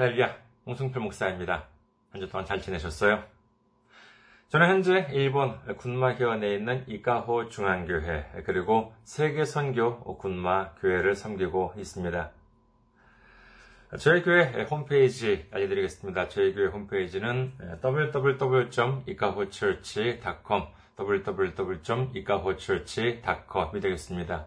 할렐루야, 홍승필 목사입니다. 한 주 동안 잘 지내셨어요? 저는 현재 일본 군마현에 있는 이카호 중앙교회 그리고 세계선교 군마교회를 섬기고 있습니다. 저희 교회 홈페이지 알려드리겠습니다. 저희 교회 홈페이지는 www.ikahochurch.com www.ikahochurch.com이 되겠습니다.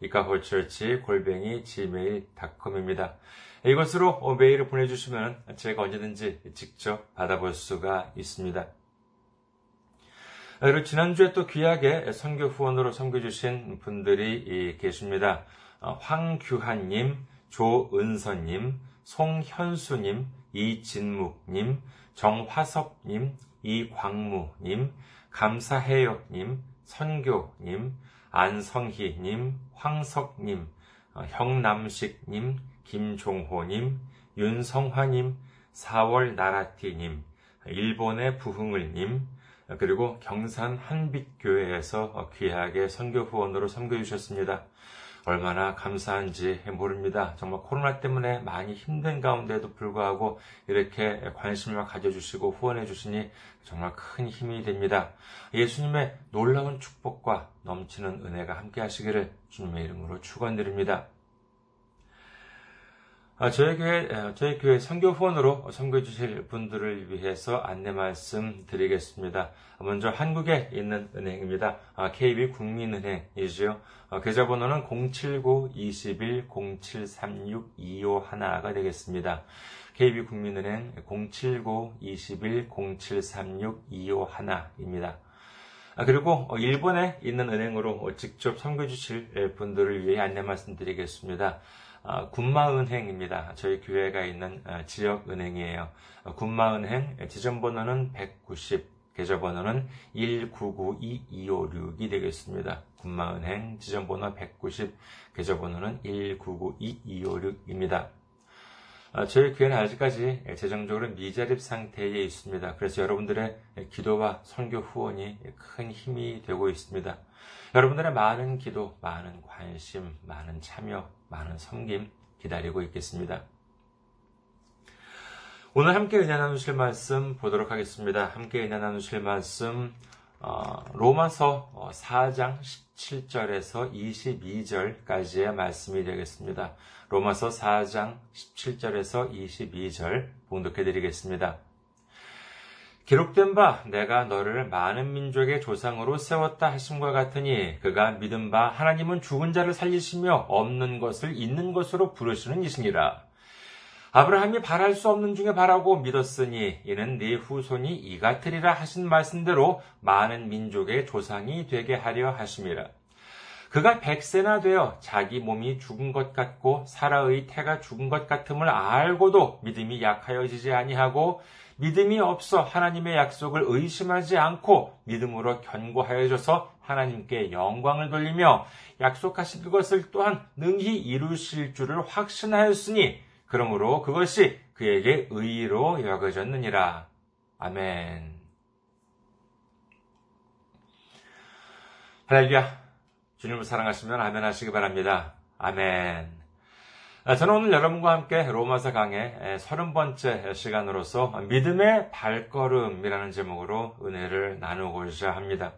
이카홀처치 골뱅이 gmail.com입니다. 이것으로 메일을 보내주시면 제가 언제든지 직접 받아볼 수가 있습니다. 그리고 지난주에 또 귀하게 선교 후원으로 섬겨주신 분들이 계십니다. 황규한님, 조은서님, 송현수님, 이진묵님, 정화석님, 이광무님, 감사해요님, 선교님, 안성희님, 황석님, 형남식님, 김종호님, 윤성화님, 4월 나라티님, 일본의 부흥을님, 그리고 경산 한빛교회에서 귀하게 선교 후원으로 섬겨주셨습니다. 얼마나 감사한지 모릅니다. 정말 코로나 때문에 많이 힘든 가운데도 불구하고 이렇게 관심을 가져주시고 후원해 주시니 정말 큰 힘이 됩니다. 예수님의 놀라운 축복과 넘치는 은혜가 함께 하시기를 주님의 이름으로 축원드립니다. 아, 저희 교회, 저희 교회 선교 후원으로 섬겨주실 분들을 위해서 안내 말씀 드리겠습니다. 먼저 한국에 있는 은행입니다. KB 아, 국민은행이지요. 아, 계좌번호는 079-21-0736-251가 되겠습니다. KB 국민은행 079-21-0736-251입니다. 그리고 일본에 있는 은행으로 직접 섬겨주실 분들을 위해 안내 말씀 드리겠습니다. 아, 군마은행입니다. 저희 교회가 있는 아, 지역은행이에요. 아, 군마은행 지점번호는 190, 계좌번호는 1992256이 되겠습니다. 군마은행 지점번호 190, 계좌번호는 1992256입니다. 저희 교회는 아직까지 재정적으로 미자립 상태에 있습니다. 그래서 여러분들의 기도와 선교 후원이 큰 힘이 되고 있습니다. 여러분들의 많은 기도, 많은 관심, 많은 참여, 많은 섬김 기다리고 있겠습니다. 오늘 함께 은혜 나누실 말씀 보도록 하겠습니다. 함께 은혜 나누실 말씀 어, 로마서 4장 17절에서 22절까지의 말씀이 되겠습니다. 로마서 4장 17절에서 22절 봉독해 드리겠습니다. 기록된 바 내가 너를 많은 민족의 조상으로 세웠다 하심과 같으니 그가 믿은 바 하나님은 죽은 자를 살리시며 없는 것을 있는 것으로 부르시는 이시니라. 아브라함이 바랄 수 없는 중에 바라고 믿었으니 이는 네 후손이 이 같으리라 하신 말씀대로 많은 민족의 조상이 되게 하려 하심이라. 그가 백세나 되어 자기 몸이 죽은 것 같고 사라의 태가 죽은 것 같음을 알고도 믿음이 약하여지지 아니하고 믿음이 없어 하나님의 약속을 의심하지 않고 믿음으로 견고하여져서 하나님께 영광을 돌리며 약속하신 그것을 또한 능히 이루실 줄을 확신하였으니 그러므로 그것이 그에게 의로 여겨졌느니라. 아멘. 할렐루야. 주님을 사랑하시면 아멘 하시기 바랍니다. 아멘. 아, 저는 오늘 여러분과 함께 로마서 강의 서른 번째 시간으로서 믿음의 발걸음이라는 제목으로 은혜를 나누고자 합니다.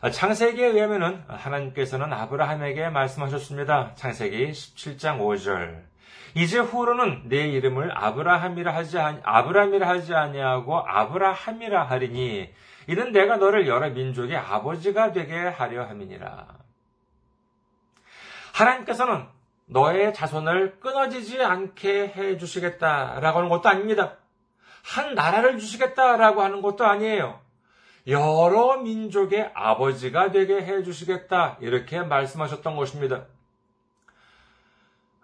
아, 창세기에 의하면 하나님께서는 아브라함에게 말씀하셨습니다. 창세기 17장 5절. 이제 후로는 내 이름을 아브라함이라 하지 아니, 아브라함이라 하지 아니하고 아브라함이라 하리니 이는 내가 너를 여러 민족의 아버지가 되게 하려 함이니라. 하나님께서는 너의 자손을 끊어지지 않게 해 주시겠다라고 하는 것도 아닙니다. 한 나라를 주시겠다라고 하는 것도 아니에요. 여러 민족의 아버지가 되게 해 주시겠다. 이렇게 말씀하셨던 것입니다.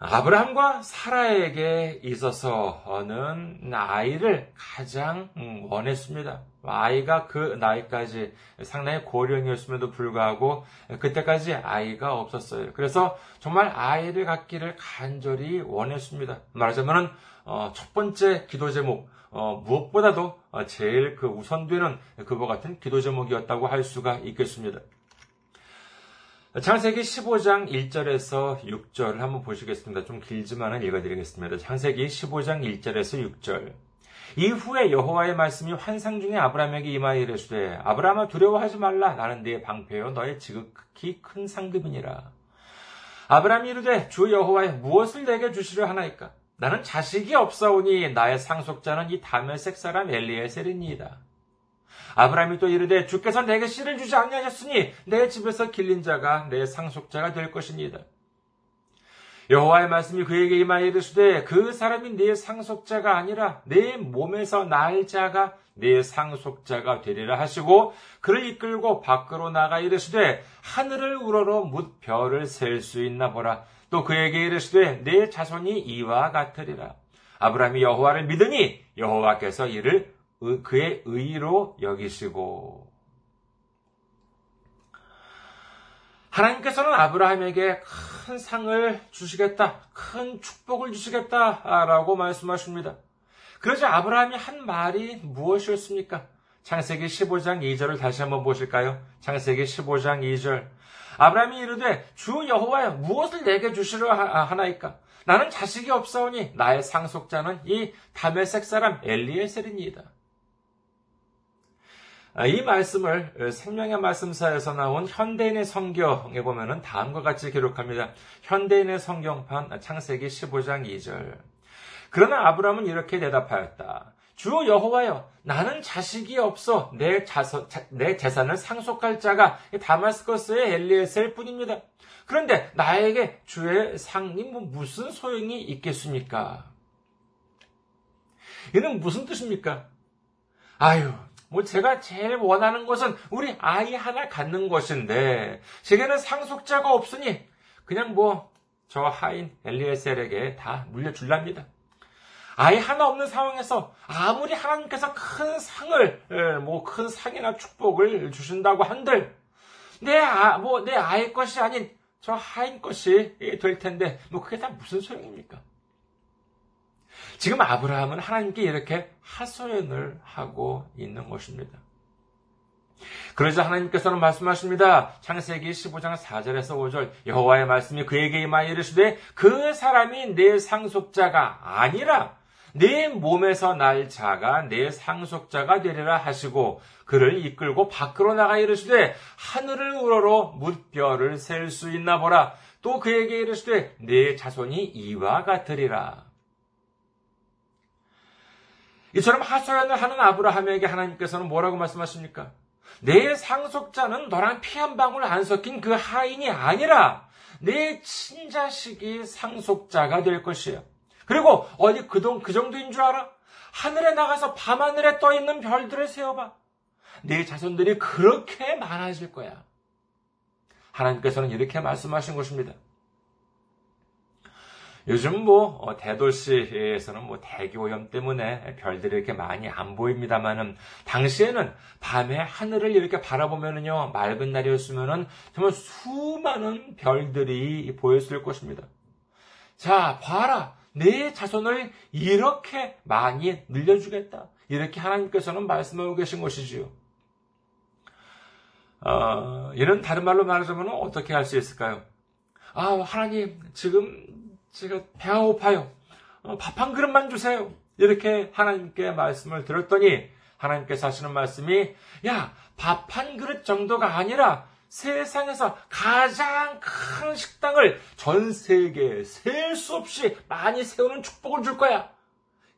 아브라함과 사라에게 있어서는 아이를 가장 원했습니다. 아이가 그 나이까지 상당히 고령이었음에도 불구하고 그때까지 아이가 없었어요. 그래서 정말 아이를 갖기를 간절히 원했습니다. 말하자면 어, 첫 번째 기도 제목 어, 무엇보다도 제일 그 우선되는 그와 같은 기도 제목이었다고 할 수가 있겠습니다. 창세기 15장 1절에서 6절 한번 보시겠습니다. 좀 길지만은 읽어드리겠습니다. 창세기 15장 1절에서 6절. 이후에 여호와의 말씀이 환상 중에 아브라함에게 임하여 이르시되 아브라함아 두려워하지 말라 나는 네 방패요 너의 지극히 큰 상급이니라. 아브라함이 이르되 주 여호와의 무엇을 내게 주시려 하나이까 나는 자식이 없사오니 나의 상속자는 이 다메섹 사람 엘리에셀이니이다. 아브라함이 또 이르되 주께서 내게 씨를 주지 아니하셨으니 내 집에서 길린 자가 내 상속자가 될 것이니이다. 여호와의 말씀이 그에게 임하여 이르시되 그 사람이 네 상속자가 아니라 내 몸에서 날 자가 네 상속자가 되리라 하시고 그를 이끌고 밖으로 나가 이르시되 하늘을 우러러 묻 별을 셀 수 있나 보라 또 그에게 이르시되 내 자손이 이와 같으리라 아브라함이 여호와를 믿으니 여호와께서 이를 그의 의로 여기시고 하나님께서는 아브라함에게 큰 상을 주시겠다, 큰 축복을 주시겠다라고 말씀하십니다. 그러자 아브라함이 한 말이 무엇이었습니까? 창세기 15장 2절을 다시 한번 보실까요? 창세기 15장 2절. 아브라함이 이르되 주 여호와여 무엇을 내게 주시려 하나이까? 나는 자식이 없사오니 나의 상속자는 이 다메섹 사람 엘리에셀이니이다. 아, 이 말씀을 생명의 말씀사에서 나온 현대인의 성경에 보면은 다음과 같이 기록합니다. 현대인의 성경판 창세기 15장 2절. 그러나 아브라함은 이렇게 대답하였다. 주 여호와여, 나는 자식이 없어 내, 자서, 내 재산을 상속할 자가 다마스커스의 엘리에셀 뿐입니다. 그런데 나에게 주의 상이 뭐 무슨 소용이 있겠습니까? 이는 무슨 뜻입니까? 아유, 뭐 제가 제일 원하는 것은 우리 아이 하나 갖는 것인데 제게는 상속자가 없으니 그냥 뭐 저 하인 엘리에셀에게 다 물려줄랍니다. 아이 하나 없는 상황에서 아무리 하나님께서 큰 상을 예, 뭐큰 상이나 축복을 주신다고 한들 내 아 뭐 내 아이 것이 아닌 저 하인 것이 될 텐데 뭐 그게 다 무슨 소용입니까? 지금 아브라함은 하나님께 이렇게 하소연을 하고 있는 것입니다. 그러자 하나님께서는 말씀하십니다. 창세기 15장 4절에서 5절 여호와의 말씀이 그에게 임하여 이르시되 그 사람이 내 상속자가 아니라 내 몸에서 날 자가 내 상속자가 되리라 하시고 그를 이끌고 밖으로 나가 이르시되 하늘을 우러러 묻별을 셀수 있나 보라 또 그에게 이르시되 내 자손이 이와 같으리라 이처럼 하소연을 하는 아브라함에게 하나님께서는 뭐라고 말씀하십니까? 내 상속자는 너랑 피 한 방울 안 섞인 그 하인이 아니라 내 친자식이 상속자가 될 것이에요. 그리고 어디 그동 그 정도인 줄 알아? 하늘에 나가서 밤하늘에 떠 있는 별들을 세어봐. 내 자손들이 그렇게 많아질 거야. 하나님께서는 이렇게 말씀하신 것입니다. 요즘 뭐 어, 대도시에서는 뭐 대기 오염 때문에 별들이 이렇게 많이 안 보입니다만은 당시에는 밤에 하늘을 이렇게 바라보면은요 맑은 날이었으면은 정말 수많은 별들이 보였을 것입니다. 자 봐라 내 자손을 이렇게 많이 늘려주겠다 이렇게 하나님께서는 말씀하고 계신 것이지요. 어, 이는 다른 말로 말하자면 어떻게 할 수 있을까요? 아 하나님 지금 제가 배가 고파요. 어, 밥한 그릇만 주세요. 이렇게 하나님께 말씀을 들었더니 하나님께서 하시는 말씀이 야, 밥 한 그릇 정도가 아니라 세상에서 가장 큰 식당을 전 세계에 셀 수 없이 많이 세우는 축복을 줄 거야.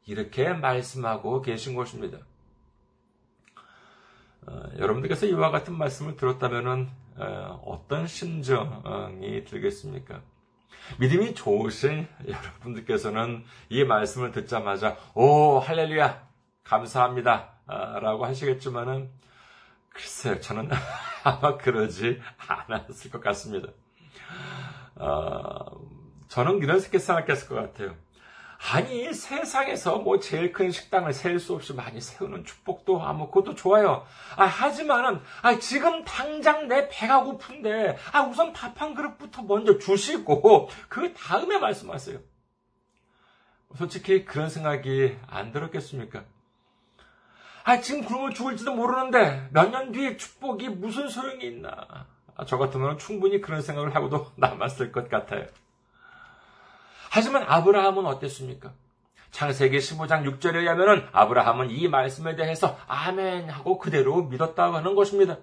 이렇게 말씀하고 계신 것입니다. 어, 여러분들께서 이와 같은 말씀을 들었다면 어, 어떤 심정이 들겠습니까? 믿음이 좋으신 여러분들께서는 이 말씀을 듣자마자 오 할렐루야 감사합니다 아, 라고 하시겠지만은 글쎄요 저는 아마 그러지 않았을 것 같습니다. 어, 저는 이런 새끼 생각했을 것 같아요. 아니, 세상에서 뭐 제일 큰 식당을 셀 수 없이 많이 세우는 축복도, 아, 뭐, 그것도 좋아요. 아, 하지만은, 아, 지금 당장 내 배가 고픈데, 아, 우선 밥 한 그릇부터 먼저 주시고, 그 다음에 말씀하세요. 솔직히 그런 생각이 안 들었겠습니까? 아, 지금 굶어 죽을지도 모르는데, 몇 년 뒤에 축복이 무슨 소용이 있나. 아, 저 같으면 충분히 그런 생각을 하고도 남았을 것 같아요. 하지만 아브라함은 어땠습니까? 창세기 15장 6절에 의하면 아브라함은 이 말씀에 대해서 아멘 하고 그대로 믿었다고 하는 것입니다.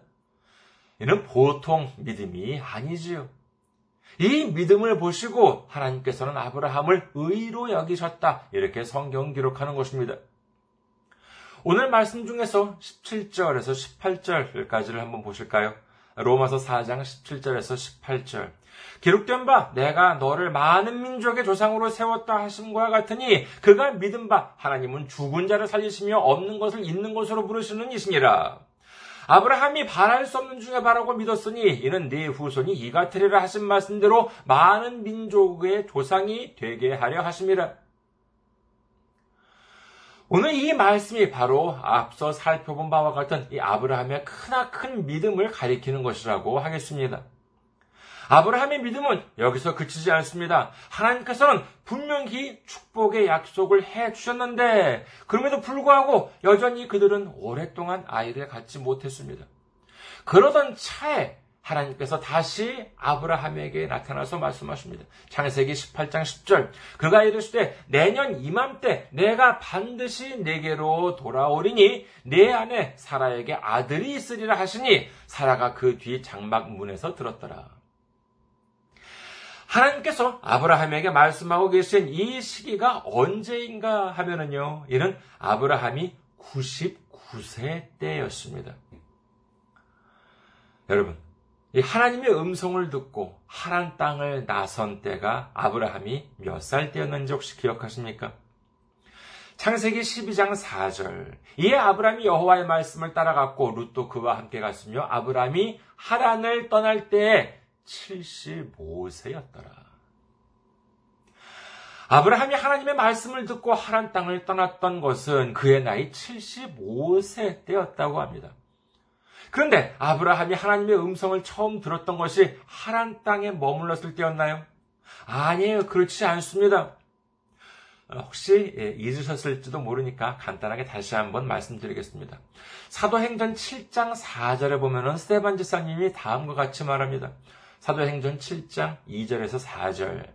이는 보통 믿음이 아니지요. 이 믿음을 보시고 하나님께서는 아브라함을 의로 여기셨다. 이렇게 성경 기록하는 것입니다. 오늘 말씀 중에서 17절에서 18절까지를 한번 보실까요? 로마서 4장 17절에서 18절. 기록된 바 내가 너를 많은 민족의 조상으로 세웠다 하심과 같으니 그가 믿은 바 하나님은 죽은 자를 살리시며 없는 것을 있는 것으로 부르시는 이시니라. 아브라함이 바랄 수 없는 중에 바라고 믿었으니 이는 네 후손이 이 같으리라 하신 말씀대로 많은 민족의 조상이 되게 하려 하심이라. 오늘 이 말씀이 바로 앞서 살펴본 바와 같은 이 아브라함의 크나큰 믿음을 가리키는 것이라고 하겠습니다. 아브라함의 믿음은 여기서 그치지 않습니다. 하나님께서는 분명히 축복의 약속을 해 주셨는데, 그럼에도 불구하고 여전히 그들은 오랫동안 아이를 갖지 못했습니다. 그러던 차에 하나님께서 다시 아브라함에게 나타나서 말씀하십니다. 창세기 18장 10절. 그가 이르시되 내년 이맘때 내가 반드시 내게로 돌아오리니 내 안에 사라에게 아들이 있으리라 하시니 사라가 그 뒤 장막 문에서 들었더라. 하나님께서 아브라함에게 말씀하고 계신 이 시기가 언제인가 하면은요, 이는 아브라함이 99세 때였습니다. 여러분, 하나님의 음성을 듣고 하란 땅을 나선 때가 아브라함이 몇 살 때였는지 혹시 기억하십니까? 창세기 12장 4절. 이에 아브라함이 여호와의 말씀을 따라갔고 룻도 그와 함께 갔으며 아브라함이 하란을 떠날 때에 75세였더라. 아브라함이 하나님의 말씀을 듣고 하란 땅을 떠났던 것은 그의 나이 75세 때였다고 합니다. 그런데 아브라함이 하나님의 음성을 처음 들었던 것이 하란 땅에 머물렀을 때였나요? 아니에요. 그렇지 않습니다. 어, 혹시 예, 잊으셨을지도 모르니까 간단하게 다시 한번 말씀드리겠습니다. 사도행전 7장 4절에 보면은 스테반 지사님이 다음과 같이 말합니다. 사도행전 7장 2절에서 4절.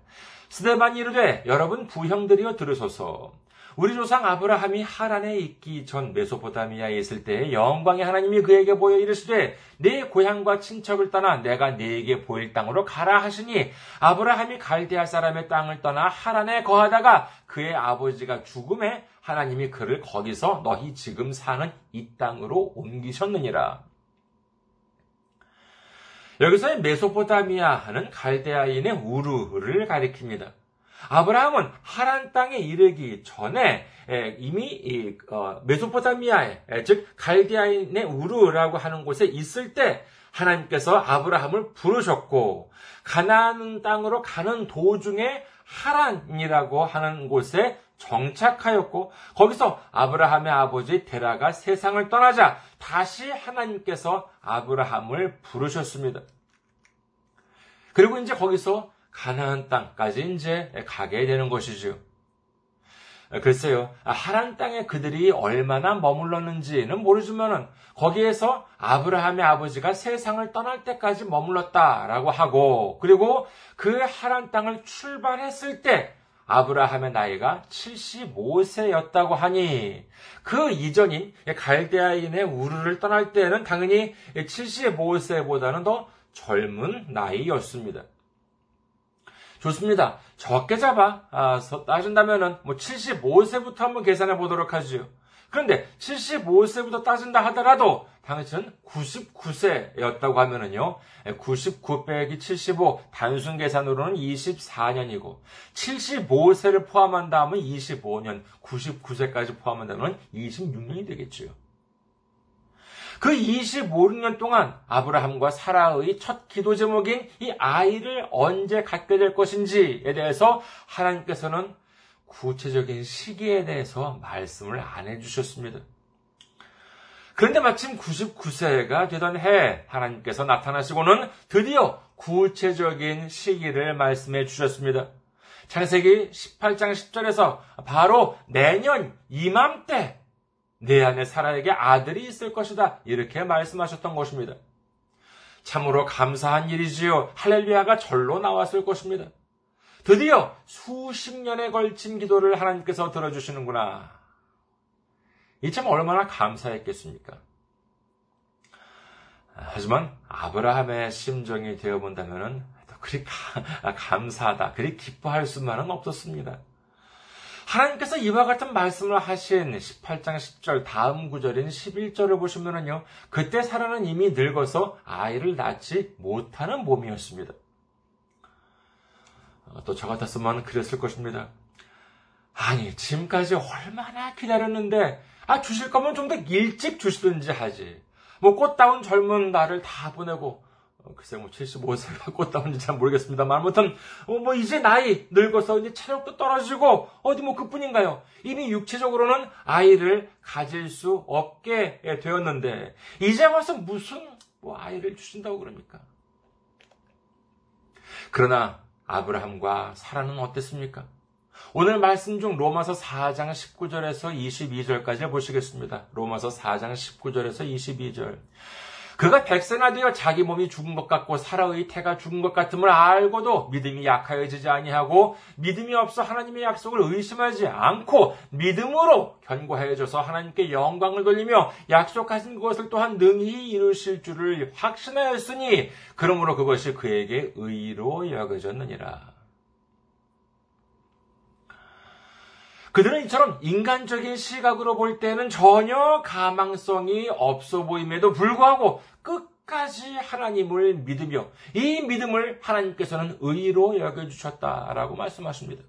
스테반이 이르되 여러분 부형들이여 들으소서. 우리 조상 아브라함이 하란에 있기 전 메소포타미아에 있을 때 영광의 하나님이 그에게 보여 이르시되 내 고향과 친척을 떠나 내가 네게 보일 땅으로 가라 하시니 아브라함이 갈대아 사람의 땅을 떠나 하란에 거하다가 그의 아버지가 죽음에 하나님이 그를 거기서 너희 지금 사는 이 땅으로 옮기셨느니라. 여기서의 메소포타미아는 갈대아인의 우르를 가리킵니다. 아브라함은 하란 땅에 이르기 전에 이미 어, 메소포타미아에 즉 갈디아인의 우르라고 하는 곳에 있을 때 하나님께서 아브라함을 부르셨고 가나안 땅으로 가는 도중에 하란이라고 하는 곳에 정착하였고 거기서 아브라함의 아버지 데라가 세상을 떠나자 다시 하나님께서 아브라함을 부르셨습니다. 그리고 이제 거기서 가나안 땅까지 이제 가게 되는 것이죠. 글쎄요, 하란 땅에 그들이 얼마나 머물렀는지는 모르지만은 거기에서 아브라함의 아버지가 세상을 떠날 때까지 머물렀다라고 하고 그리고 그 하란 땅을 출발했을 때 아브라함의 나이가 75세였다고 하니 그 이전인 갈대아인의 우르를 떠날 때는 당연히 75세보다는 더 젊은 나이였습니다. 좋습니다. 적게 잡아 아, 따진다면은 뭐 75세부터 한번 계산해 보도록 하죠. 그런데 75세부터 따진다 하더라도 당신은 99세였다고 하면은요. 99 빼기 75 단순 계산으로는 24년이고 75세를 포함한 다음은 25년, 99세까지 포함한다면 26년이 되겠지요. 그 25년 동안 아브라함과 사라의 첫 기도 제목인 이 아이를 언제 갖게 될 것인지에 대해서 하나님께서는 구체적인 시기에 대해서 말씀을 안 해주셨습니다. 그런데 마침 99세가 되던 해 하나님께서 나타나시고는 드디어 구체적인 시기를 말씀해 주셨습니다. 창세기 18장 10절에서 바로 내년 이맘때 내 안에 사라에게 아들이 있을 것이다. 이렇게 말씀하셨던 것입니다. 참으로 감사한 일이지요. 할렐루야가 절로 나왔을 것입니다. 드디어 수십 년에 걸친 기도를 하나님께서 들어주시는구나. 이 참 얼마나 감사했겠습니까? 하지만 아브라함의 심정이 되어본다면 그리 감사하다, 그리 기뻐할 수만은 없었습니다. 하나님께서 이와 같은 말씀을 하신 18장 10절 다음 구절인 11절을 보시면은요, 그때 사라는 이미 늙어서 아이를 낳지 못하는 몸이었습니다. 어, 또저 같았으면 그랬을 것입니다. 아니, 지금까지 얼마나 기다렸는데, 아, 주실 거면 좀 더 일찍 주시든지 하지. 뭐, 꽃다운 젊은 나를 다 보내고, 어, 글쎄 뭐 75세가 꽃다운지 잘 모르겠습니다만 아무튼 어, 뭐 이제 나이 늙어서 이제 체력도 떨어지고 어디 뭐 그 뿐인가요? 이미 육체적으로는 아이를 가질 수 없게 되었는데 이제 와서 무슨 뭐 아이를 주신다고 그럽니까? 그러나 아브라함과 사라는 어땠습니까? 오늘 말씀 중 로마서 4장 19절에서 22절까지 보시겠습니다. 로마서 4장 19절에서 22절. 그가 백세나 되어 자기 몸이 죽은 것 같고 사라의 태가 죽은 것 같음을 알고도 믿음이 약하여지지 아니하고 믿음이 없어 하나님의 약속을 의심하지 않고 믿음으로 견고해져서 하나님께 영광을 돌리며 약속하신 그것을 또한 능히 이루실 줄을 확신하였으니 그러므로 그것이 그에게 의로 여겨졌느니라. 그들은 이처럼 인간적인 시각으로 볼 때는 전혀 가망성이 없어 보임에도 불구하고 끝까지 하나님을 믿으며 이 믿음을 하나님께서는 의로 여겨주셨다라고 말씀하십니다.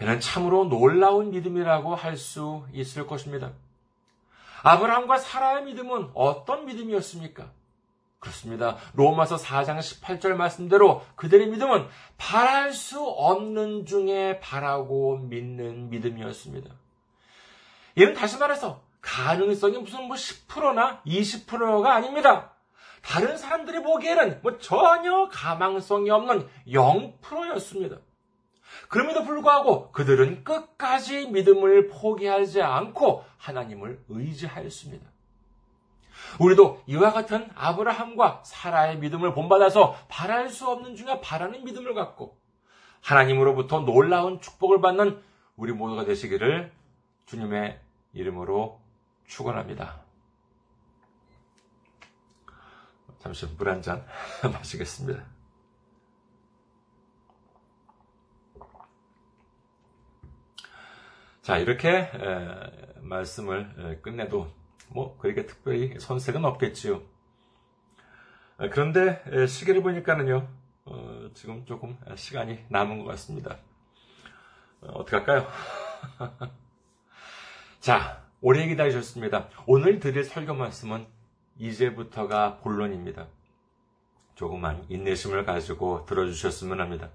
이는 참으로 놀라운 믿음이라고 할 수 있을 것입니다. 아브라함과 사라의 믿음은 어떤 믿음이었습니까? 그렇습니다. 로마서 4장 18절 말씀대로 그들의 믿음은 바랄 수 없는 중에 바라고 믿는 믿음이었습니다. 이는 다시 말해서 가능성이 무슨 뭐 10%나 20%가 아닙니다. 다른 사람들이 보기에는 뭐 전혀 가망성이 없는 0%였습니다. 그럼에도 불구하고 그들은 끝까지 믿음을 포기하지 않고 하나님을 의지하였습니다. 우리도 이와 같은 아브라함과 사라의 믿음을 본받아서 바랄 수 없는 중에 바라는 믿음을 갖고 하나님으로부터 놀라운 축복을 받는 우리 모두가 되시기를 주님의 이름으로 축원합니다. 잠시 물 한 잔 마시겠습니다. 자, 이렇게 말씀을 끝내도 뭐 그렇게 특별히 손색은 없겠지요. 아, 그런데 시계를 보니까는요, 어, 지금 조금 시간이 남은 것 같습니다. 어, 어떻게 할까요? 자, 오래 기다리셨습니다. 오늘 드릴 설교 말씀은 이제부터가 본론입니다. 조금만 인내심을 가지고 들어주셨으면 합니다.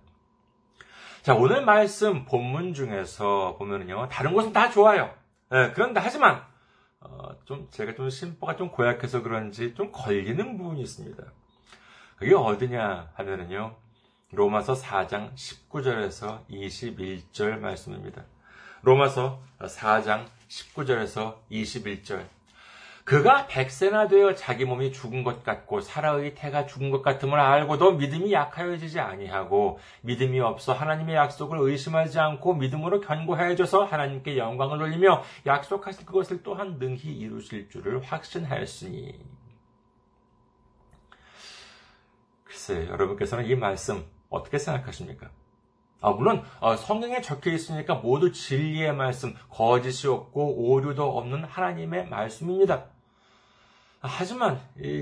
자, 오늘 말씀 본문 중에서 보면요, 다른 것은 다 좋아요. 네, 그런데 하지만 어, 좀 제가 좀 심보가 좀 고약해서 그런지 좀 걸리는 부분이 있습니다. 그게 어디냐 하면은요. 로마서 4장 19절에서 21절 말씀입니다. 로마서 4장 19절에서 21절. 그가 백세나 되어 자기 몸이 죽은 것 같고 사라의 태가 죽은 것 같음을 알고도 믿음이 약하여지지 아니하고 믿음이 없어 하나님의 약속을 의심하지 않고 믿음으로 견고해져서 하나님께 영광을 돌리며 약속하신 그것을 또한 능히 이루실 줄을 확신하였으니 글쎄 여러분께서는 이 말씀 어떻게 생각하십니까? 아, 물론 어, 성경에 적혀 있으니까 모두 진리의 말씀, 거짓이 없고 오류도 없는 하나님의 말씀입니다. 하지만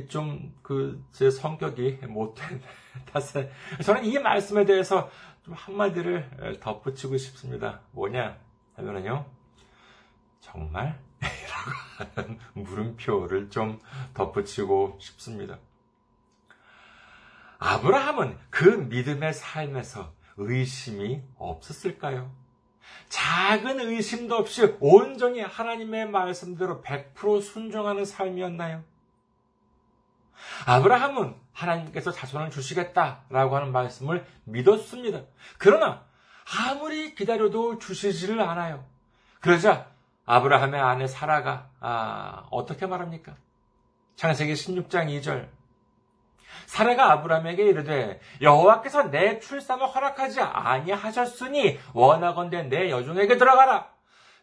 좀그 제 성격이 못된 탓에 저는 이 말씀에 대해서 좀 한마디를 덧붙이고 싶습니다. 뭐냐 하면은요 정말 하는 물음표를 좀 덧붙이고 싶습니다. 아브라함은 그 믿음의 삶에서 의심이 없었을까요? 작은 의심도 없이 온전히 하나님의 말씀대로 100% 순종하는 삶이었나요? 아브라함은 하나님께서 자손을 주시겠다라고 하는 말씀을 믿었습니다. 그러나 아무리 기다려도 주시지를 않아요. 그러자 아브라함의 아내 사라가 아, 어떻게 말합니까? 창세기 16장 2절 사례가 아브라함에게 이르되 여호와께서 내 출산을 허락하지 아니하셨으니 원하건대 내 여종에게 들어가라.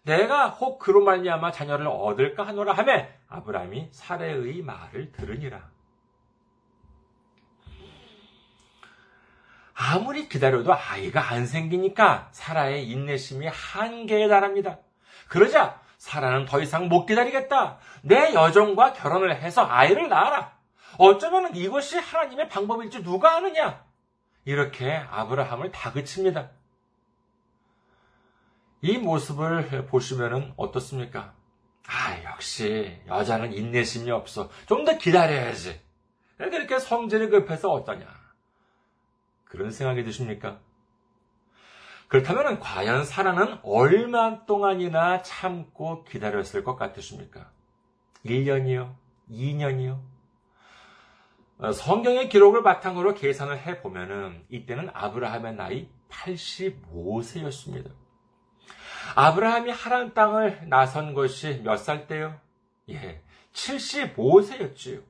내가 혹 그로 말미암아 자녀를 얻을까 하노라 하매 아브라함이 사례의 말을 들으니라. 아무리 기다려도 아이가 안 생기니까 사라의 인내심이 한계에 달합니다. 그러자 사라는 더 이상 못 기다리겠다. 내 여종과 결혼을 해서 아이를 낳아라. 어쩌면 이것이 하나님의 방법일지 누가 아느냐? 이렇게 아브라함을 다그칩니다. 이 모습을 보시면 어떻습니까? 아, 역시 여자는 인내심이 없어. 좀 더 기다려야지. 그렇게 성질이 급해서 어떠냐? 그런 생각이 드십니까? 그렇다면 과연 사라는 얼마 동안이나 참고 기다렸을 것 같으십니까? 1년이요? 2년이요? 어, 성경의 기록을 바탕으로 계산을 해보면은 이때는 아브라함의 나이 85세였습니다. 아브라함이 하란 땅을 나선 것이 몇 살 때요? 예, 75세였지요.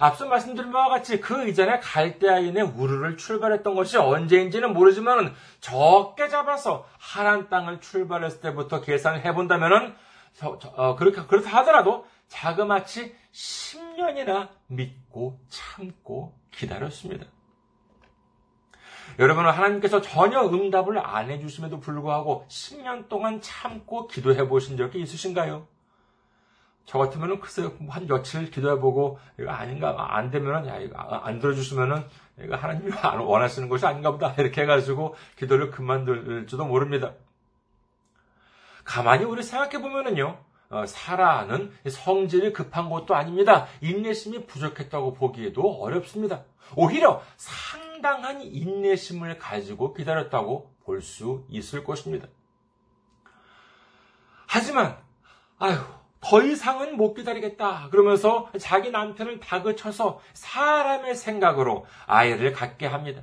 앞서 말씀드린 바와 같이 그 이전에 갈대아인의 우르를 출발했던 것이 언제인지는 모르지만 적게 잡아서 하란 땅을 출발했을 때부터 계산을 해본다면은 어, 그렇게 그렇다 하더라도 자그마치 10년이나 믿고 참고 기다렸습니다. 여러분은 하나님께서 전혀 응답을 안 해주심에도 불구하고 10년 동안 참고 기도해 보신 적이 있으신가요? 저 같으면은 글쎄요, 한 며칠 기도해보고, 이거 아닌가, 안 되면은, 야, 이거 안 들어주시면은, 이거 하나님이 원하시는 것이 아닌가 보다. 이렇게 해가지고 기도를 그만둘지도 모릅니다. 가만히 우리 생각해 보면은요, 어, 사라는 성질이 급한 것도 아닙니다. 인내심이 부족했다고 보기에도 어렵습니다. 오히려 상당한 인내심을 가지고 기다렸다고 볼 수 있을 것입니다. 하지만, 아휴, 더 이상은 못 기다리겠다. 그러면서 자기 남편을 다그쳐서 사람의 생각으로 아이를 갖게 합니다.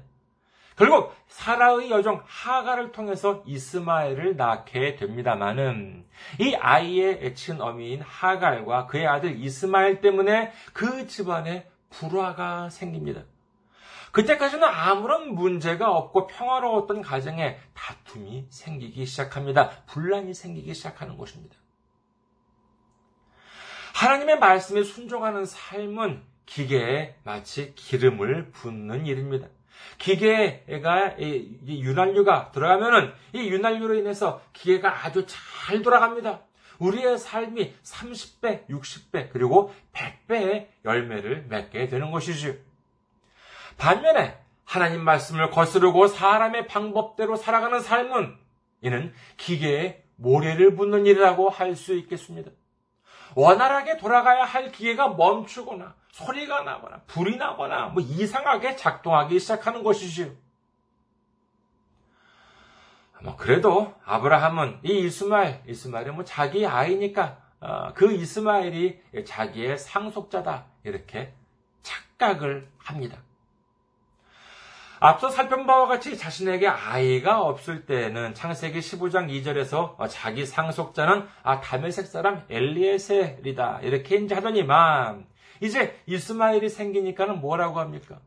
결국 사라의 여종 하가를 통해서 이스마엘을 낳게 됩니다마는 이 아이의 친어미인 하갈과 그의 아들 이스마엘 때문에 그 집안에 불화가 생깁니다. 그때까지는 아무런 문제가 없고 평화로웠던 가정에 다툼이 생기기 시작합니다. 분란이 생기기 시작하는 것입니다. 하나님의 말씀에 순종하는 삶은 기계에 마치 기름을 붓는 일입니다. 기계가 윤활유가 들어가면은 이 윤활유로 인해서 기계가 아주 잘 돌아갑니다. 우리의 삶이 30배, 60배, 그리고 100배의 열매를 맺게 되는 것이죠. 반면에 하나님 말씀을 거스르고 사람의 방법대로 살아가는 삶은 이는 기계에 모래를 붓는 일이라고 할 수 있겠습니다. 원활하게 돌아가야 할 기계가 멈추거나 소리가 나거나 불이 나거나 뭐 이상하게 작동하기 시작하는 것이지요. 뭐 그래도 아브라함은 이 이스마엘, 이스마엘이 뭐 자기 아이니까 어, 그 이스마엘이 자기의 상속자다 이렇게 착각을 합니다. 앞서 살펴본 바와 같이 자신에게 아이가 없을 때는 창세기 15장 2절에서 자기 상속자는 아 다메색 사람 엘리에셀이다 이렇게 이제 하더니만 이제 이스마엘이 생기니까는 뭐라고 합니까?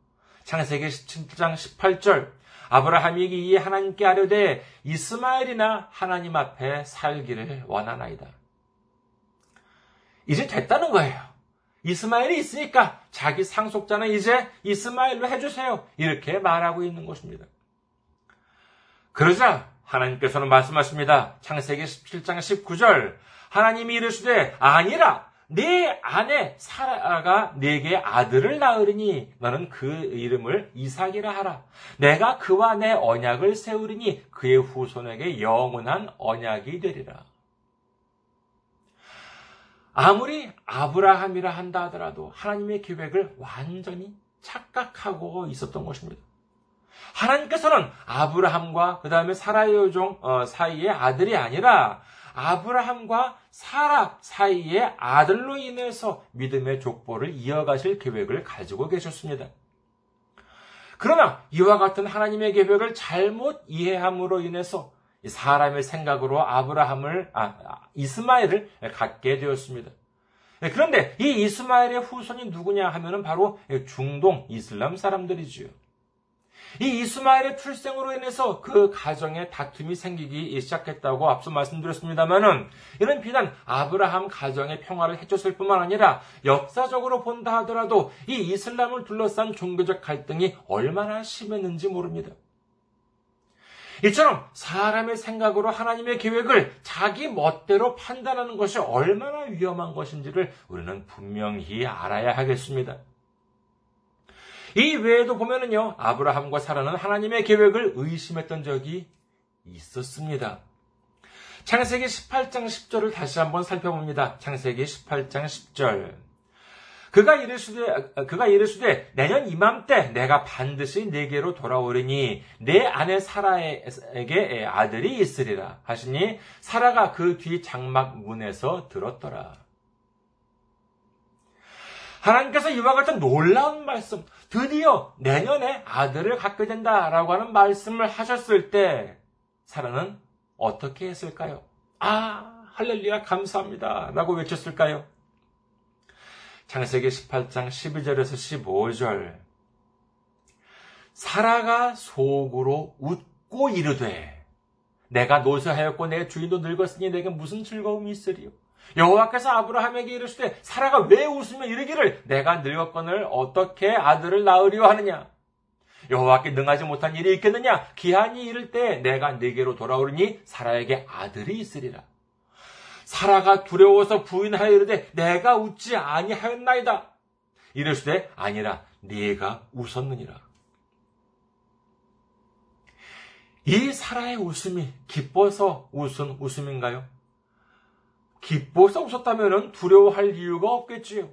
창세기 17장 18절 아브라함이 이 하나님께 아뢰되 이스마엘이나 하나님 앞에 살기를 원하나이다. 이제 됐다는 거예요. 이스마엘이 있으니까 자기 상속자는 이제 이스마엘로 해주세요. 이렇게 말하고 있는 것입니다. 그러자 하나님께서는 말씀하십니다. 창세기 17장 19절 하나님이 이르시되 아니라 네 아내 사라가 네게 아들을 낳으리니 너는 그 이름을 이삭이라 하라. 내가 그와 내 언약을 세우리니 그의 후손에게 영원한 언약이 되리라. 아무리 아브라함이라 한다 하더라도 하나님의 계획을 완전히 착각하고 있었던 것입니다. 하나님께서는 아브라함과 그 다음에 사라의 여종 어, 사이의 아들이 아니라 아브라함과 사라 사이의 아들로 인해서 믿음의 족보를 이어가실 계획을 가지고 계셨습니다. 그러나 이와 같은 하나님의 계획을 잘못 이해함으로 인해서 사람의 생각으로 아브라함을 아, 이스마엘을 갖게 되었습니다. 네, 그런데 이 이스마엘의 후손이 누구냐 하면은 바로 중동 이슬람 사람들이지요. 이 이스마엘의 출생으로 인해서 그 가정에 다툼이 생기기 시작했다고 앞서 말씀드렸습니다만은 이는 비단 아브라함 가정의 평화를 해줬을 뿐만 아니라 역사적으로 본다 하더라도 이 이슬람을 둘러싼 종교적 갈등이 얼마나 심했는지 모릅니다. 이처럼 사람의 생각으로 하나님의 계획을 자기 멋대로 판단하는 것이 얼마나 위험한 것인지를 우리는 분명히 알아야 하겠습니다. 이 외에도 보면은요, 아브라함과 사라는 하나님의 계획을 의심했던 적이 있었습니다. 창세기 18장 10절을 다시 한번 살펴봅니다. 창세기 18장 10절. 그가 이르시되 그가 이르시되 내년 이맘때 내가 반드시 내게로 돌아오리니 내 아내 사라에게 아들이 있으리라 하시니 사라가 그 뒤 장막 문에서 들었더라. 하나님께서 이와 같은 놀라운 말씀, 드디어 내년에 아들을 갖게 된다라고 하는 말씀을 하셨을 때, 사라는 어떻게 했을까요? 아, 할렐루야, 감사합니다. 라고 외쳤을까요? 창세기 18장 12절에서 15절. 사라가 속으로 웃고 이르되, 내가 노쇠하였고 내 주인도 늙었으니 내게 무슨 즐거움이 있으리요? 여호와께서 아브라함에게 이르시되 사라가 왜 웃으며 이르기를 내가 늙었건을 어떻게 아들을 낳으려 하느냐 여호와께 능하지 못한 일이 있겠느냐 기한이 이를 때 내가 네게로 돌아오르니 사라에게 아들이 있으리라 사라가 두려워서 부인하여 이르되 내가 웃지 아니하였나이다 이르시되 아니라 네가 웃었느니라 이 사라의 웃음이 기뻐서 웃은 웃음인가요? 기뻐서 웃었다면 두려워할 이유가 없겠지요.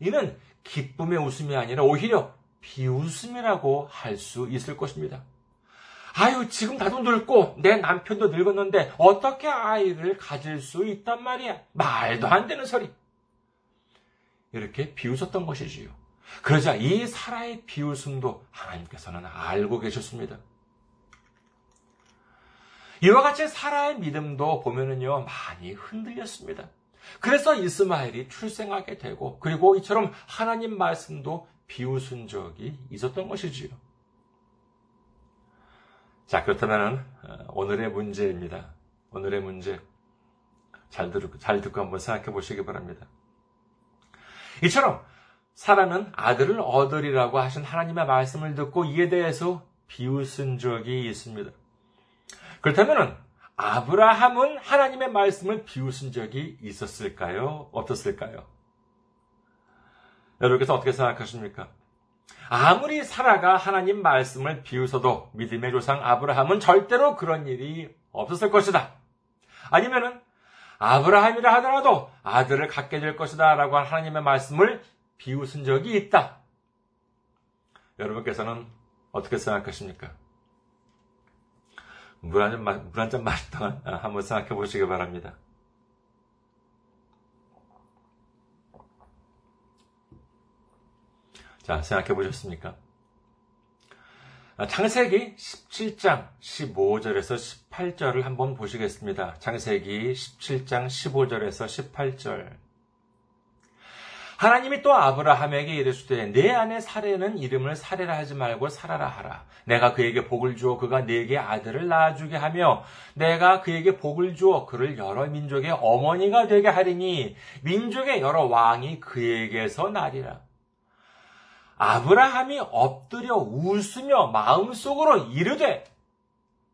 이는 기쁨의 웃음이 아니라 오히려 비웃음이라고 할 수 있을 것입니다. 아유, 지금 나도 늙고 내 남편도 늙었는데 어떻게 아이를 가질 수 있단 말이야? 말도 안 되는 소리. 이렇게 비웃었던 것이지요. 그러자 이 사라의 비웃음도 하나님께서는 알고 계셨습니다. 이와 같이 사라의 믿음도 보면은요, 많이 흔들렸습니다. 그래서 이스마엘이 출생하게 되고, 그리고 이처럼 하나님 말씀도 비웃은 적이 있었던 것이지요. 자, 그렇다면 어, 오늘의 문제입니다. 오늘의 문제. 잘 듣고, 잘 듣고 한번 생각해 보시기 바랍니다. 이처럼 사라는 아들을 얻으리라고 하신 하나님의 말씀을 듣고 이에 대해서 비웃은 적이 있습니다. 그렇다면 아브라함은 하나님의 말씀을 비웃은 적이 있었을까요? 어떻을까요? 여러분께서 어떻게 생각하십니까? 아무리 사라가 하나님 말씀을 비웃어도 믿음의 조상 아브라함은 절대로 그런 일이 없었을 것이다. 아니면은 아브라함이라 하더라도 아들을 갖게 될 것이다 라고 한 하나님의 말씀을 비웃은 적이 있다. 여러분께서는 어떻게 생각하십니까? 물 한잔 물한잔 마실 동안 한번 생각해 보시기 바랍니다. 자, 생각해 보셨습니까? 아, 창세기 17장 15절에서 18절을 한번 보시겠습니다. 창세기 17장 15절에서 18절. 하나님이 또 아브라함에게 이르시되 내 아내 사례는 이름을 사례라 하지 말고 사라라 하라. 내가 그에게 복을 주어 그가 내게 아들을 낳아주게 하며 내가 그에게 복을 주어 그를 여러 민족의 어머니가 되게 하리니 민족의 여러 왕이 그에게서 나리라. 아브라함이 엎드려 웃으며 마음속으로 이르되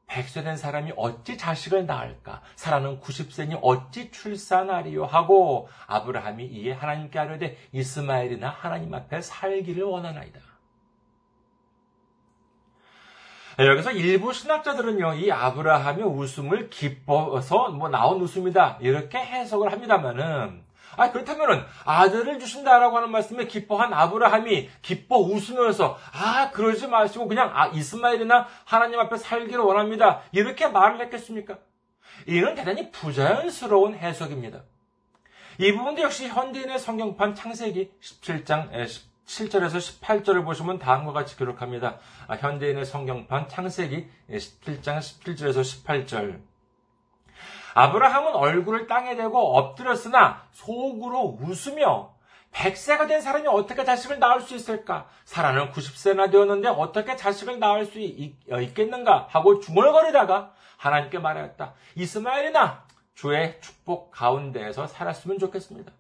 백세 된 사람이 어찌 자식을 낳을까? 사라는 90세니 어찌 출산하리요? 하고 아브라함이 이에 하나님께 하려되 이스마엘이나 하나님 앞에 살기를 원하나이다. 여기서 일부 신학자들은요, 이 아브라함의 웃음을 기뻐서 뭐 나온 웃음이다. 이렇게 해석을 합니다만은, 아, 그렇다면은 아들을 주신다라고 하는 말씀에 기뻐한 아브라함이 기뻐 웃으면서 아, 그러지 마시고 그냥 아, 이스마엘이나 하나님 앞에 살기를 원합니다. 이렇게 말을 했겠습니까? 이는 대단히 부자연스러운 해석입니다. 이 부분도 역시 현대인의 성경판 창세기 17장 7절에서 18절을 보시면 다음과 같이 기록합니다. 아, 현대인의 성경판 창세기 17장 17절에서 18절. 아브라함은 얼굴을 땅에 대고 엎드렸으나 속으로 웃으며 100세가 된 사람이 어떻게 자식을 낳을 수 있을까? 사라는 90세나 되었는데 어떻게 자식을 낳을 수 있, 어, 겠는가 하고 중얼거리다가 하나님께 말하였다. 이스마엘이나 주의 축복 가운데에서 살았으면 좋겠습니다.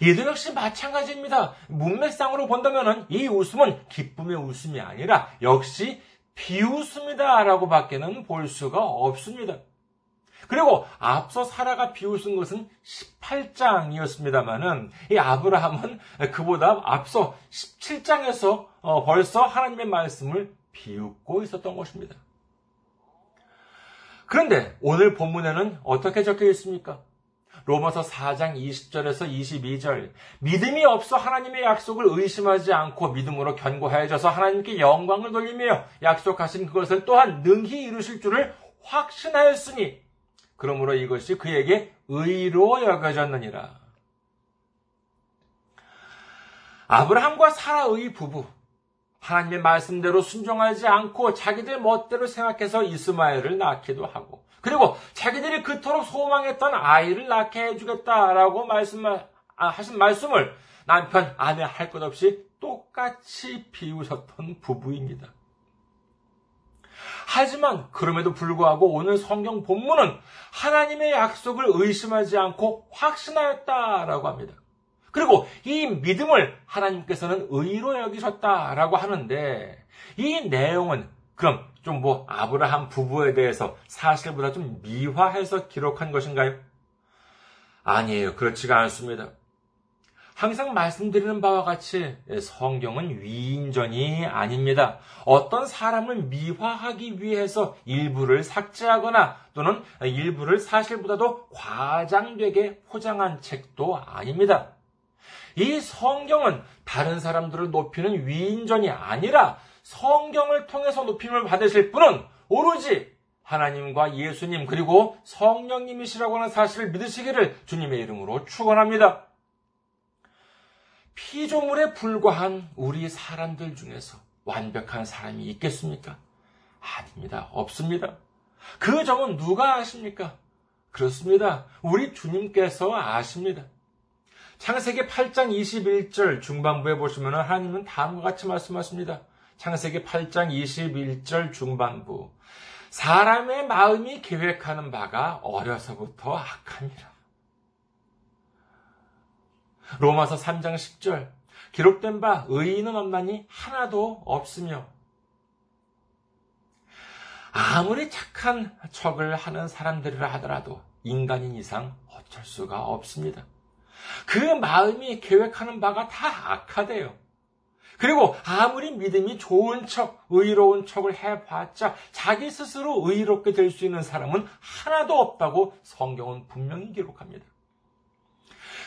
이도 역시 마찬가지입니다. 문맥상으로 본다면 이 웃음은 기쁨의 웃음이 아니라 역시 비웃음이다라고 밖에는 볼 수가 없습니다. 그리고 앞서 사라가 비웃은 것은 18장이었습니다만은 이 아브라함은 그보다 앞서 17장에서 어, 벌써 하나님의 말씀을 비웃고 있었던 것입니다. 그런데 오늘 본문에는 어떻게 적혀 있습니까? 로마서 4장 20절에서 22절. 믿음이 없어 하나님의 약속을 의심하지 않고 믿음으로 견고하여져서 하나님께 영광을 돌리며 약속하신 그것을 또한 능히 이루실 줄을 확신하였으니 그러므로 이것이 그에게 의로 여겨졌느니라. 아브라함과 사라의 부부 하나님의 말씀대로 순종하지 않고 자기들 멋대로 생각해서 이스마엘을 낳기도 하고 그리고 자기들이 그토록 소망했던 아이를 낳게 해주겠다라고 말씀, 아, 하신 말씀을 남편, 아내 할 것 없이 똑같이 비우셨던 부부입니다. 하지만 그럼에도 불구하고 오늘 성경 본문은 하나님의 약속을 의심하지 않고 확신하였다라고 합니다. 그리고 이 믿음을 하나님께서는 의로 여기셨다라고 하는데 이 내용은 그럼 좀 뭐 아브라함 부부에 대해서 사실보다 좀 미화해서 기록한 것인가요? 아니에요. 그렇지가 않습니다. 항상 말씀드리는 바와 같이 성경은 위인전이 아닙니다. 어떤 사람을 미화하기 위해서 일부를 삭제하거나 또는 일부를 사실보다도 과장되게 포장한 책도 아닙니다. 이 성경은 다른 사람들을 높이는 위인전이 아니라 성경을 통해서 높임을 받으실 분은 오로지 하나님과 예수님 그리고 성령님이시라고 하는 사실을 믿으시기를 주님의 이름으로 축원합니다. 피조물에 불과한 우리 사람들 중에서 완벽한 사람이 있겠습니까? 아닙니다. 없습니다. 그 점은 누가 아십니까? 그렇습니다. 우리 주님께서 아십니다. 창세기 8장 21절 중반부에 보시면 하나님은 다음과 같이 말씀하십니다. 창세기 8장 21절 중반부. 사람의 마음이 계획하는 바가 어려서부터 악합니다. 로마서 3장 10절. 기록된 바 의인은 없나니 하나도 없으며 아무리 착한 척을 하는 사람들이라 하더라도 인간인 이상 어쩔 수가 없습니다. 그 마음이 계획하는 바가 다 악하대요. 그리고 아무리 믿음이 좋은 척, 의로운 척을 해봤자 자기 스스로 의롭게 될 수 있는 사람은 하나도 없다고 성경은 분명히 기록합니다.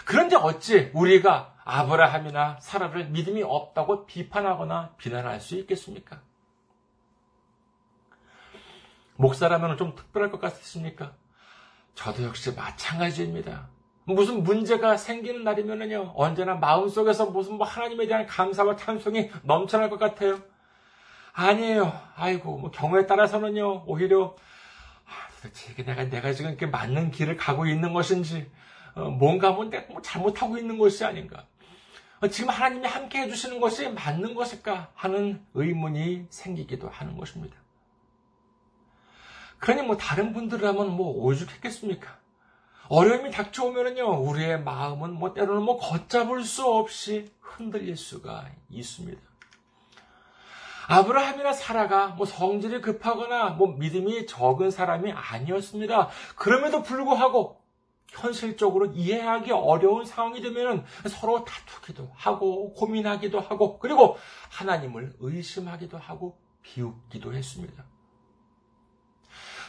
그런데 어찌 우리가 아브라함이나 사라를 믿음이 없다고 비판하거나 비난할 수 있겠습니까? 목사라면 좀 특별할 것 같습니까? 저도 역시 마찬가지입니다. 무슨 문제가 생기는 날이면은요, 언제나 마음속에서 무슨 뭐 하나님에 대한 감사와 찬송이 넘쳐날 것 같아요. 아니에요. 아이고, 뭐 경우에 따라서는요, 오히려, 아, 도대체 이게 내가, 내가 지금 이렇게 맞는 길을 가고 있는 것인지, 어, 뭔가 뭐 내가 뭐 잘못하고 있는 것이 아닌가. 어, 지금 하나님이 함께 해주시는 것이 맞는 것일까 하는 의문이 생기기도 하는 것입니다. 그러니 뭐 다른 분들이라면 뭐 오죽했겠습니까? 어려움이 닥쳐오면은요, 우리의 마음은 뭐 때로는 뭐 걷잡을 수 없이 흔들릴 수가 있습니다. 아브라함이나 사라가 뭐 성질이 급하거나 뭐 믿음이 적은 사람이 아니었습니다. 그럼에도 불구하고 현실적으로 이해하기 어려운 상황이 되면 서로 다투기도 하고 고민하기도 하고 그리고 하나님을 의심하기도 하고 비웃기도 했습니다.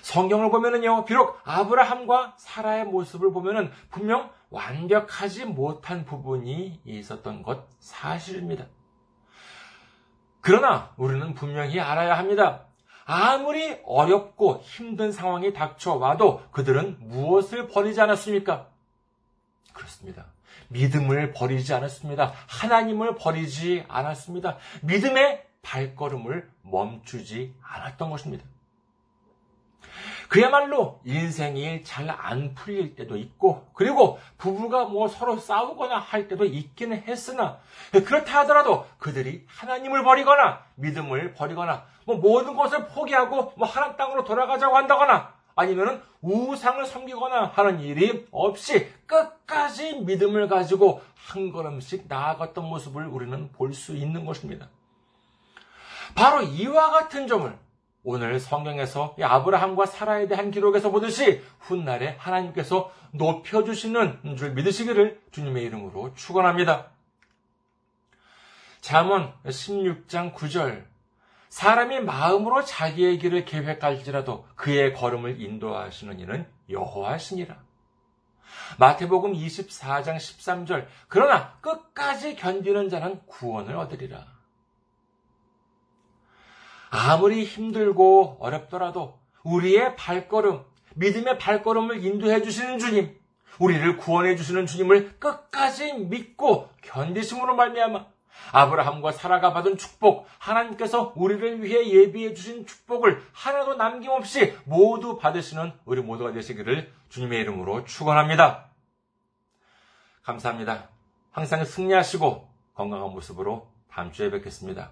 성경을 보면은요, 비록 아브라함과 사라의 모습을 보면은 분명 완벽하지 못한 부분이 있었던 것 사실입니다. 그러나 우리는 분명히 알아야 합니다. 아무리 어렵고 힘든 상황이 닥쳐와도 그들은 무엇을 버리지 않았습니까? 그렇습니다. 믿음을 버리지 않았습니다. 하나님을 버리지 않았습니다. 믿음의 발걸음을 멈추지 않았던 것입니다. 그야말로 인생이 잘 안 풀릴 때도 있고, 그리고 부부가 뭐 서로 싸우거나 할 때도 있기는 했으나, 그렇다 하더라도 그들이 하나님을 버리거나, 믿음을 버리거나, 뭐 모든 것을 포기하고, 뭐 하나님 땅으로 돌아가자고 한다거나, 아니면은 우상을 섬기거나 하는 일이 없이 끝까지 믿음을 가지고 한 걸음씩 나아갔던 모습을 우리는 볼 수 있는 것입니다. 바로 이와 같은 점을 오늘 성경에서 아브라함과 사라에 대한 기록에서 보듯이 훗날에 하나님께서 높여주시는 줄 믿으시기를 주님의 이름으로 축원합니다. 잠언 16장 9절 사람이 마음으로 자기의 길을 계획할지라도 그의 걸음을 인도하시는 이는 여호와시니라. 마태복음 24장 13절 그러나 끝까지 견디는 자는 구원을 얻으리라. 아무리 힘들고 어렵더라도 우리의 발걸음, 믿음의 발걸음을 인도해 주시는 주님, 우리를 구원해 주시는 주님을 끝까지 믿고 견디심으로 말미암아 아브라함과 사라가 받은 축복, 하나님께서 우리를 위해 예비해 주신 축복을 하나도 남김없이 모두 받으시는 우리 모두가 되시기를 주님의 이름으로 축원합니다. 감사합니다. 항상 승리하시고 건강한 모습으로 다음 주에 뵙겠습니다.